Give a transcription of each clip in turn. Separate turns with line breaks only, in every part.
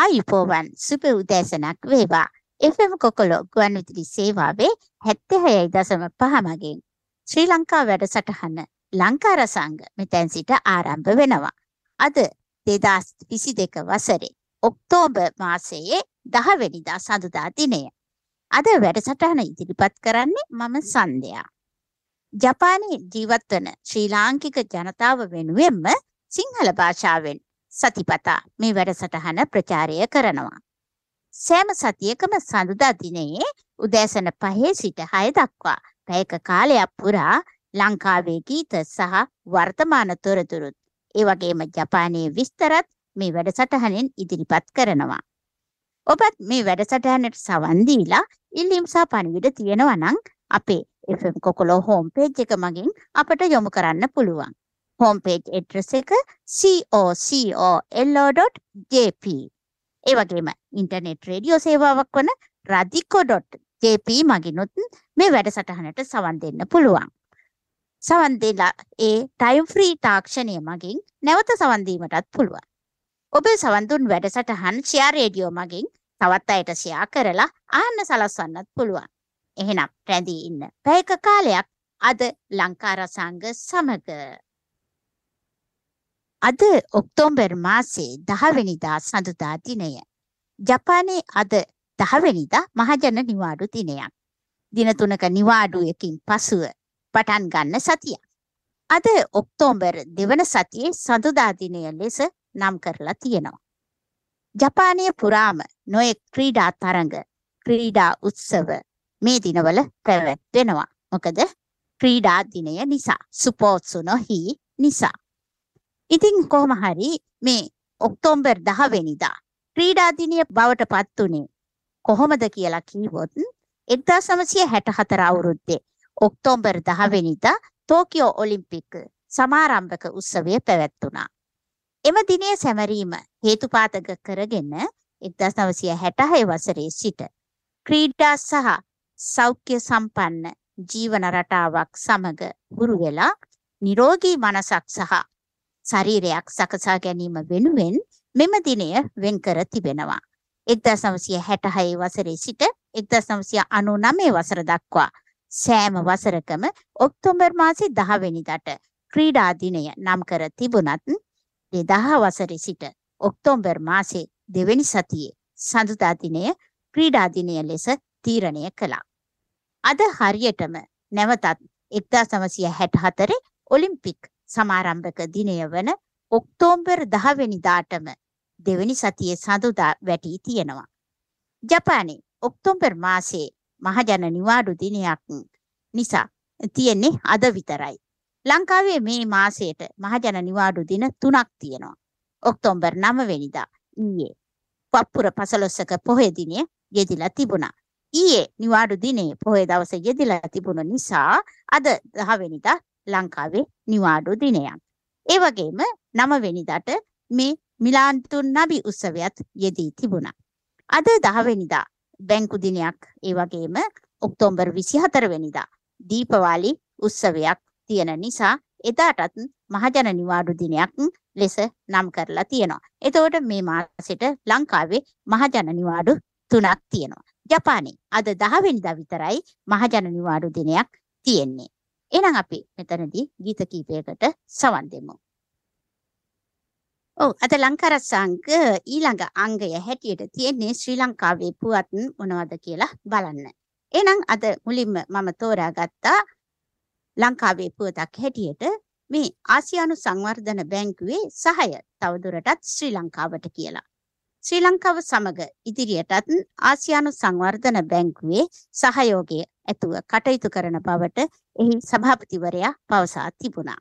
ආයුපෝවන් සුප උදෑසනක් වේවා. FM කොකොලෝ ගුවන්විදුලි සේවාවේ 76.5 මගින් ශ්‍රී ලංකා වැඩසටහන ලංකා රසංග මෙතැන් සිට ආරම්භ වෙනවා. අද 2022 වසරේ ඔක්තෝබර් මාසයේ 10 වෙනිදා සඳුදා දිනය. අද වැඩසටහන ඉදිරිපත් කරන්නේ මම සන්ධයා. ජපානයේ ජීවත් වන ශ්‍රී ලාංකික ජනතාව වෙනුවෙන්ම සිංහල භාෂාවෙන් සතිපතා මේ වැඩසටහන ප්‍රචාරය කරනවා. සෑම සතියකම සඳුදා දිනයේ උදෑසන පහේ සිට හය දක්වා පැයක කාලයක් පුරා ලංකාවේ ගීත සහ වර්තමාන තොරතුරුත් ඒ වගේම ජපානයේ විස්තරත් මේ වැඩසටහනෙන් ඉදිරිපත් කරනවා. ඔබත් මේ වැඩසටහනට සවන් දීලා ඉල්ලීම් සහ පණිවිඩ තියෙනවා නම් අපේ FM කොකොලෝ හෝම් පේජ් එක මගින් අපට යොමු කරන්න පුළුවන්. හෝම් පේජ් ඇඩ්‍රස් එක cocolo.jp. ඒ වගේම ඉන්ටර්නෙට් රේඩියෝ සේවාවක් වන radico.jp මගිනුත් මේ වැඩසටහනට සවන් දෙන්න පුළුවන්. සවන් දෙලා ඒ ටයිම් ෆ්‍රී තාක්ෂණය මගින් නැවත සවන් දීමටත් පුළුවන්. ඔබ සවන් දුන් වැඩසටහන් ෂෙයා රේඩියෝ මගින් තවත් අයට ෂෙයා කරලා අහන්න සලස්වන්නත් පුළුවන්. එහෙනම් රැඳී ඉන්න පැයක කාලයක් අද ලංකා රසංග සමග අද ඔක්තෝබර් මාසේ 10 වෙනිදා සඳුදා දිනය. ජපානයේ අද 10 වෙනිදා මහජන නිවාඩු දිනයක්. දින තුනක නිවාඩුවකින් පසුව පටන් ගන්න සතියක්. අද ඔක්තෝබර් දෙවන සතියේ සඳුදා දිනය ලෙස නම් කරලා තියෙනවා. ජපානය පුරාම නොයෙක් ක්‍රීඩා තරඟ, ක්‍රීඩා උත්සව මේ දිනවල පැවැත්වෙනවා. මොකද ක්‍රීඩා දිනය නිසා, සුපෝත්සු නොහි නිසා. ඉතින් කොහොම හරි මේ ඔක්තෝබර් 10 වෙනිදා ක්‍රීඩා දිනය බවට පත් උනේ කොහොමද කියලා කිව්වොත් 1964 අවුරුද්දේ ඔක්තෝබර් 10 වෙනිදා ටෝකියෝ ඔලිම්පික් සමාරම්භක උත්සවය පැවැත්වුණා. එම දිනය සැමරීම හේතුපාතක කරගෙන 1966 වසරේ සිට ක්‍රීඩා සහ සෞඛ්‍ය සම්පන්න ජීවන රටාවක් සමග හුරු වෙලා නිරෝගී මනසක් සහ ශරීරයක් සකසා ගැනීම වෙනුවෙන් මෙම දිනය වෙන් කර තිබෙනවා. 1966 වසරේ සිට 1999 වසර දක්වා සෑම වසරකම ඔක්තෝබර් මාසේ 10 වෙනිදාට ක්‍රීඩා දිනය නම් කර තිබුණත් 2000 වසරේ සිට ඔක්තෝබර් මාසේ දෙවැනි සතියේ සඳුදා දිනය ක්‍රීඩා දිනය ලෙස තීරණය කළා. අද හරියටම නැවතත් 1964 ඔලිම්පික් සමාරම්භක දිනය වන ඔක්තෝබර් 10 වෙනිදාටම දෙවැනි සතියේ සඳුදා වැටී තියෙනවා. ජපානයේ ඔක්තෝබර් මාසයේ මහජන නිවාඩු දිනයක් නිසා තියෙන්නේ අද විතරයි. ලංකාවේ මේ මාසයට මහජන නිවාඩු දින තුනක් තියෙනවා. ඔක්තෝබර් 9 වෙනිදා ඊයේ පප්පුර පසළොස්වක පොහොය දිනය යෙදිලා තිබුණා. ඊයේ නිවාඩු දිනේ පොහොය දවසේ යෙදිලා තිබුණ නිසා අද 10 වෙනිදා ලංකාවේ නිවාඩු දිනයක්. ඒ වගේම 9 වෙනිදාට මේ මිලාන්තුන් නබි උත්සවයත් යෙදී තිබුණා. අද 10 වෙනිදා බැංකු දිනයක් ඒ වගේම ඔක්තෝබර් 24 වෙනිදා දීපවාලි උත්සවයක් තියෙන නිසා එදාටත් මහජන නිවාඩු දිනයක් ලෙස නම් කරලා තියෙනවා. එතකොට මේ මාසෙට ලංකාවේ මහජන නිවාඩු තුනක් තියෙනවා. ජපානයේ අද 10 වෙනිදා විතරයි මහජන නිවාඩු දිනයක් තියෙන්නේ. එහෙනම් අපි මෙතනදී ගීත කීපයකට සවන් දෙමු. ඔව් අද ලංකාරසංග ඊළඟ අංගය හැටියට තියෙන්නේ ශ්‍රී ලංකාවේ පුවත් මොනවද කියලා බලන්න. එහෙනම් අද මුලින්ම මම තෝරාගත්තා ලංකාවේ පුවතක් හැටියට මේ ආසියානු සංවර්ධන බැංකුවේ සහාය තවදුරටත් ශ්‍රී ලංකාවට කියලා. ශ්‍රී ලංකාව සමග ඉදිරියටත් ආසියානු සංවර්ධන බැංකුවේ සහයෝගය ඇතුව කටයුතු කරන බවට එහි සභාපතිවරයා පවසා තිබුණා.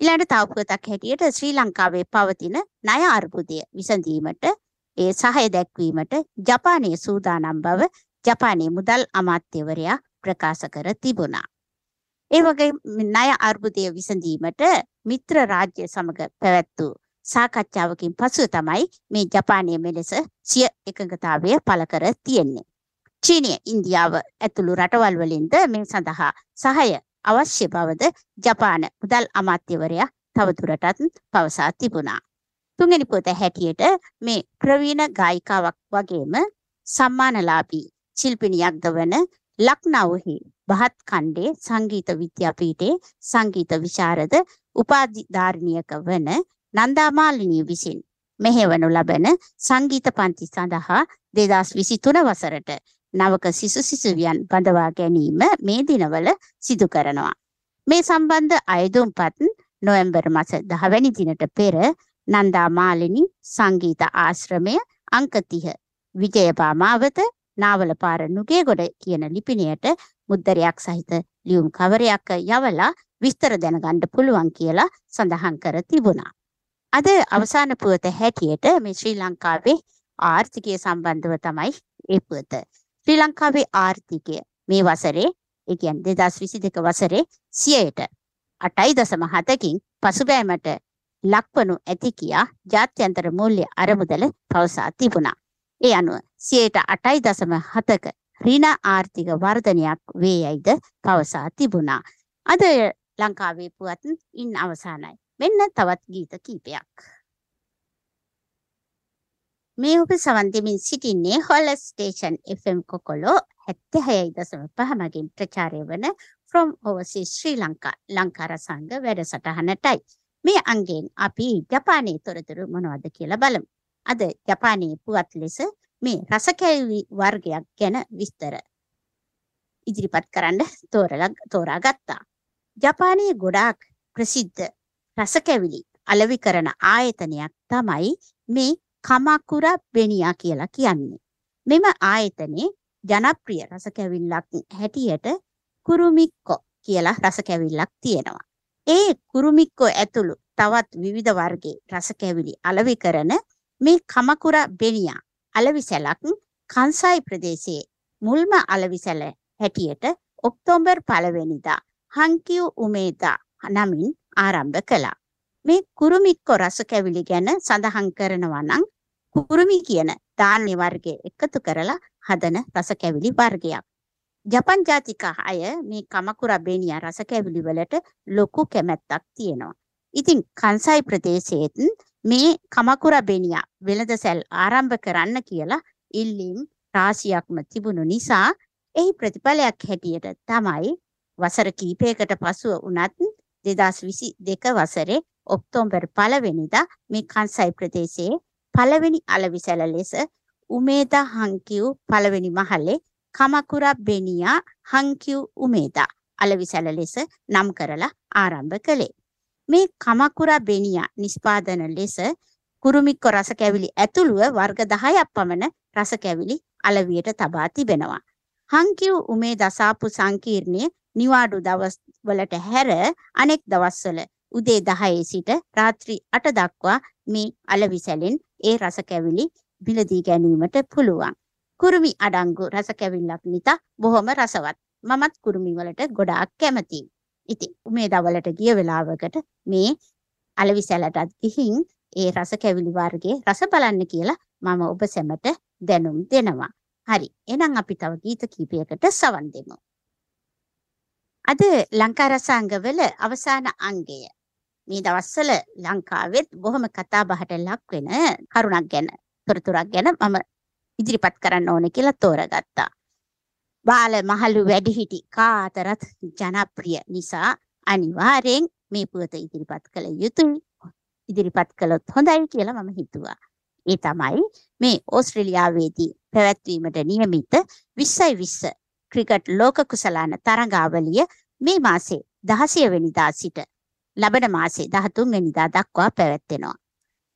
ඊළඟට තව පුවතක් හැටියට ශ්‍රී ලංකාවේ පවතින ණය අර්බුදය විසඳීමට ඒ සහාය දැක්වීමට ජපානයේ සූදානම් බව ජපානයේ මුදල් අමාත්‍යවරයා ප්‍රකාශ කර තිබුණා. ඒ වගේ ණය අර්බුදය විසඳීමට මිත්‍ර රාජ්‍ය සමග පැවැත් වූ සාකච්ඡාවකින් පසුව තමයි මේ ජපානය මෙලෙස සිය එකඟතාවය පළ කර තියෙන්නේ. චීනය ඉන්දියාව ඇතුළු රටවල් වලින්ද මේ සඳහා සහාය අවශ්‍ය බවද ජපාන මුදල් අමාත්‍යවරයා තවදුරටත් පවසා තිබුණා. තුන්වෙනි පුවත හැටියට මේ ප්‍රවීණ ගායිකාවක් වගේම සම්මානලාභී ශිල්පිනියක්ද වන ලක්නව්හි බහත් කණ්ඩේ සංගීත විද්‍යාපීඨයේ සංගීත විශාරද උපාධිධාරිණියක වන නන්දාමාලිනී විසින් මෙහෙවනු ලබන සංගීත පන්ති සඳහා 2023 වසරට නවක සිසු සිසුවියන් බඳවා ගැනීම මේ දිනවල සිදු කරනවා. මේ සම්බන්ධ අයදුම්පත් නොවැම්බර් මාස 10 වැනි දිනට පෙර නන්දා මාලිනී සංගීත ආශ්‍රමය අංක 30 විජයපාමාවත නාවලපාර නුගේගොඩ කියන ලිපිණයට මුද්දරයක් සහිත ලියුම් කවරයක් යවලා විස්තර දැනගන්න පුළුවන් කියලා සඳහන් කර තිබුණා. අද අවසාන පුවත හැටියට මේ ශ්‍රී ලංකාවේ ආර්ථිකය සම්බන්ධව තමයි ඒ පුවත. ශ්‍රී ලංකාවේ ආර්ථිකය මේ වසරේ ඒ කියන්නේ 2022 වසරේ 100ට 8.7කින් පසුබෑමට ලක්වනු ඇති කියා ජාත්‍යන්තර මූල්‍ය අරමුදල පවසා තිබුණා. ඒ අනුව 8.7ක ඍණ ආර්ථික වර්ධනයක් වේ යයිද පවසා තිබුණා. අද ලංකාවේ පුවත් ඉන් අවසానයි. මෙන්න තවත් ගීත කීපයක්. මේ ඔබ සවන් දෙමින් සිටින්නේ හොල ස්ටේෂන් FM කොකොලෝ 76.5 මගින් ප්‍රචාරය වන from overseas ශ්‍රී ලංකා ලංකා රසංග වැඩසටහනටයි. මේ අංගෙන් අපි ජපානයේ තොරතුරු මොනවද කියලා බලමු. අද ජපානයේ පුවත් ලෙස මේ රසකැවි වර්ගයක් ගැන විස්තර ඉදිරිපත් කරන්න තෝරලා තෝරාගත්තා. ජපානයේ ගොඩාක් ප්‍රසිද්ධ රසකැවිලි අලෙවි කරන ආයතනයක් තමයි මේ කමකුරා බෙනියා කියලා කියන්නේ. මෙම ආයතනයේ ජනප්‍රිය රසකැවිල්ලක් හැටියට කුරුමික්කෝ කියලා රසකැවිල්ලක් තියෙනවා. ඒ කුරුමික්කෝ ඇතුළු තවත් විවිධ වර්ගයේ රසකැවිලි අලෙවි කරන මේ කමකුරා බෙනියා අලවිසැලක් කන්සයි ප්‍රදේශයේ මුල්ම අලවිසැල හැටියට ඔක්තෝබර් පළවෙනිදා හංකියු උමේදා නමින් ආරම්භ කළා. මේ කුරුමික්කො රස කැවිලි ගැන සඳහන් කරනවා නම් කුරුමි කියන ධාන්‍ය වර්ගය එකතු කරලා හදන රස කැවිලි වර්ගයක්. ජපන් ජාතික අය මේ කමකුරා බේනියා රස කැවිලි වලට ලොකු කැමැත්තක් තියෙනවා. ඉතින් කන්සයි ප්‍රදේශයේත් මේ කමකුරා බෙනියා වෙළඳසැල් ආරම්භ කරන්න කියලා ඉල්ලීම් රාශියක්ම තිබුණු නිසා එහි ප්‍රතිඵලයක් හැටියට තමයි වසර කීපයකට පසුව වුණත් 2022 වසරේ ඔක්තෝබර් පළවෙනිදා මේ කන්සයි ප්‍රදේශයේ පළවෙනි අලවිසැල ලෙස උමේදා හංකියු පළවෙනි මහලේ කමකුරා බෙනියා හංකියු උමේදා අලවිසැල ලෙස නම් කරලා ආරම්භ කළේ. මේ කමකුරා බෙනියා නිෂ්පාදන ලෙස කුරුමික්ක රස කැවිලි ඇතුළුව වර්ග 10ක් පමණ රස කැවිලි අලවියට තබා තිබෙනවා. හංකිව් උමේ දසාපු සංකීර්ණයේ නිවාඩු දවස් වලට හැර අනෙක් දවස්වල උදේ 10 සිට රාත්‍රී 8 දක්වා මේ අලවි සැලෙන් ඒ රස කැවිලි මිලදී ගැනීමට පුළුවන්. කුරුමි අඩංගු රස කැවිල්ලක් නිතා බොහොම රසවත්. මමත් කුරුමි වලට ගොඩාක් කැමතියි. ඉතින් මේ දවලට ගිය වෙලාවකට මේ අලවි සැලටත් ගිහින් ඒ රස කැවිලි වර්ගයේ රස බලන්න කියලා මම ඔබ සැමට දැනුම් දෙනවා. හරි. එහෙනම් අපි තව ගීත කීපයකට සවන් දෙමු. අද ලංකා රසාංගවල අවසාන අංගය. මේ දවස්වල ලංකාවෙත් බොහොම කතා බහට ලක් වෙන කරුණක් ගැන තොරතුරක් ගැන මම ඉදිරිපත් කරන්න ඕනේ කියලා තෝරගත්තා. බාල මහලු වැඩිහිටි කාතරත් ජනප්‍රිය නිසා අනිවාර්යෙන් මේ පුවත ඉදිරිපත් කළ යුතුයි. ඉදිරිපත් කළොත් හොඳයි කියලා මම හිතුවා. ඒ තමයි මේ ඕස්ට්‍රේලියාවේදී පැවැත්වීමට නියමිත 20යි 20 ක්‍රිකට් ලෝක කුසලාන තරඟාවලිය මේ මාසේ 16 වෙනිදා සිට ලබන මාසේ 13 වෙනිදා දක්වා පැවැත්වෙනවා.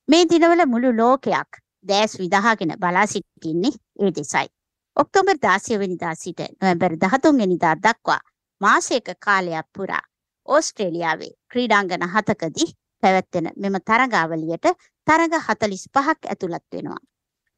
මේ දිනවල මුළු ලෝකයක් දැස් විදහාගෙන බලා සිටින්නේ ඒ දෙසයි. ඔක්තෝබර් 16 වෙනිදා සිට නොවැම්බර් 13 වෙනිදා දක්වා මාසයක කාලයක් පුරා ඕස්ට්‍රේලියාවේ ක්‍රීඩාංගන හතකදී පැවැත්වෙන මෙම තරඟාවලියට තරඟ 45ක් ඇතුළත් වෙනවා.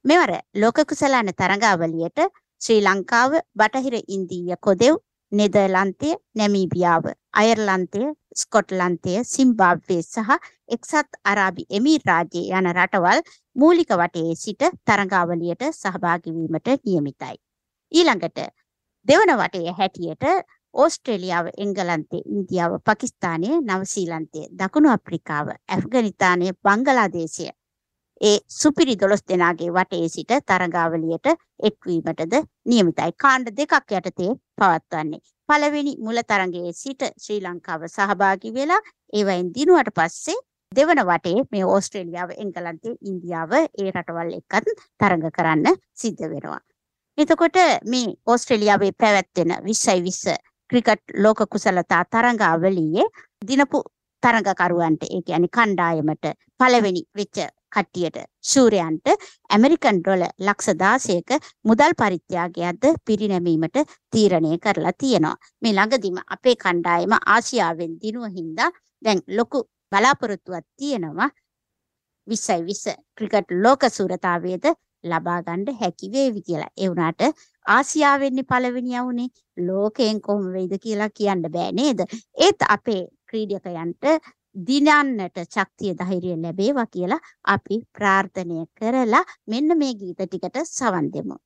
මෙවර ලෝක කුසලාන තරඟාවලියට ශ්‍රී ලංකාව, බටහිර ඉන්දීය කොදෙව්, නෙදර්ලන්තය, නැමීබියාව, අයර්ලන්තය, ස්කොට්ලන්තය, සිම්බාබ්වේ සහ එක්සත් අරාබි එමිරාජ්‍ය යන රටවල් මූලික වටයේ සිට තරඟාවලියට සහභාගී වීමට නියමිතයි. ඊළඟට දෙවන වටයේ හැටියට ඕස්ට්‍රේලියාව, එංගලන්තය, ඉන්දියාව, පාකිස්තානය, නවසීලන්තය, දකුණු අප්‍රිකාව, ඇෆ්ගනිස්තානය, බංගලාදේශය, ඒ සුපිරි 12 දෙනාගේ වටේ සිට තරඟාවලියට එක්වීමටද නියමිතයි. කාණ්ඩ දෙකක් යටතේ පවත්වන්නේ. පළවෙනි මුල තරඟයේ සිට ශ්‍රී ලංකාව සහභාගී වෙලා ඒවයින් දිනුවට පස්සේ දෙවන වටේ මේ ඕස්ට්‍රේලියාව, එංගලන්තය, ඉන්දියාව ඒ රටවල් එක්කත් තරඟ කරන්න සිද්ධ වෙනවා. එතකොට මේ ඕස්ට්‍රේලියාවේ පැවැත්වෙන 20යි 20 ක්‍රිකට් ලෝක කුසලතා තරඟාවලියේ දිනපු තරඟකරුවන්ට ඒ කියන්නේ කණ්ඩායමට පළවෙනි වෙච්ච කට්ටියට ශූරයන්ට ඇමරිකන් ඩොල ලක්ෂ 16ක මුදල් පරිත්‍යාගයක්ද පිරිනැමීමට තීරණය කරලා තියෙනවා. මේ ළඟදිම අපේ කණ්ඩායම ආසියාවෙන් දිනුව හින්දා දැන් ලොකු බලාපොරොත්තුවක් තියෙනවා 20යි 20 ක්‍රිකට් ලෝක සූරතාවයේද ලබා ගන්න හැකි වේවි කියලා. ඒ වුණාට ආසියාවෙන්නේ පළවෙනි යවුනේ ලෝකයෙන් කොහොම වෙයිද කියලා කියන්න බෑ නේද? ඒත් අපේ ක්‍රීඩකයන්ට දිනන්නට ශක්තිය ධෛර්යය ලැබේවා කියලා අපි ප්‍රාර්ථනය කරලා මෙන්න මේ ගීත ටිකට සවන් දෙමු.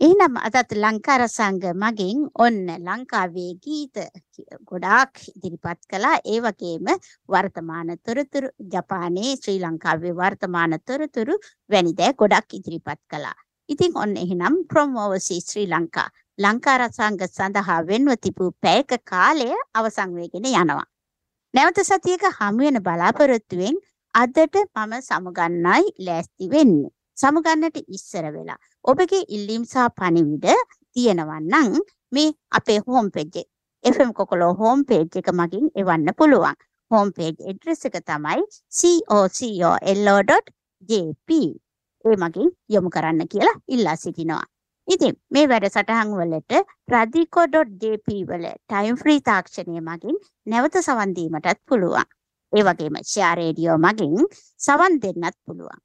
එහෙනම් අදත් ලංකා රසංග මගින් ඔන්න ලංකාවේ ගීත ගොඩාක් ඉදිරිපත් කළා. ඒ වගේම වර්තමාන තොරතුරු ජපානයේ ශ්‍රී ලංකාවේ වර්තමාන තොරතුරු වැනි දෑ ගොඩක් ඉදිරිපත් කළා. ඉතින් ඔන්න එහෙනම් from overseas ශ්‍රී ලංකා ලංකා රසංග සඳහා වෙන්ව තිබූ පැයක කාලය අවසන් වෙගෙන යනවා. නැවත සතියක හමු වෙන බලාපොරොත්තුවෙන් අදට මම සමුගන්නයි ලෑස්ති වෙන්නේ. සමුගන්නට ඉස්සර වෙලා ඔබගේ ඉල්ලීම් සහ පණිවිඩ තියෙනවා නම් මේ අපේ හෝම් පේජ් එක FM කොකලෝ හෝම් පේජ් එක මගින් එවන්න පුළුවන්. හෝම් පේජ් ඇඩ්‍රස් එක තමයි cocolo.jp. ඒ මගින් යොමු කරන්න කියලා ඉල්ලා සිටිනවා. ඉතින් මේ වැඩසටහන් වලට radiko.jp වල ටයිම් ෆ්‍රී තාක්ෂණය මගින් නැවත සවන් දීමටත් පුළුවන්. ඒ වගේම ෂෙයා රේඩියෝ මගින් සවන් දෙන්නත් පුළුවන්.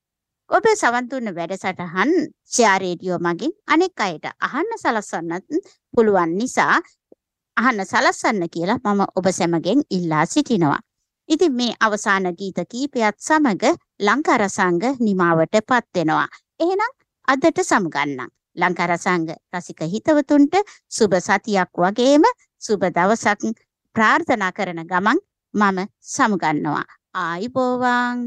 ඔබ සවන් දුන්න වැඩසටහන් ෂෙයා රේඩියෝ මගින් අනෙක් අයට අහන්න සලස්වන්නත් පුළුවන් නිසා අහන්න සලස්වන්න කියලා මම ඔබ සැමගෙන් ඉල්ලා සිටිනවා. ඉතින් මේ අවසාන ගීත කීපයත් සමග ලංකා රසංග නිමාවටපත් වෙනවා. එහෙනම් අදට සමුගන්නම්. ලංකා රසංග රසික හිතවතුන්ට සුබ සතියක් වගේම සුබ දවසක් ප්‍රාර්ථනා කරන ගමන් මම සමුගන්නවා. ආයිබෝවන්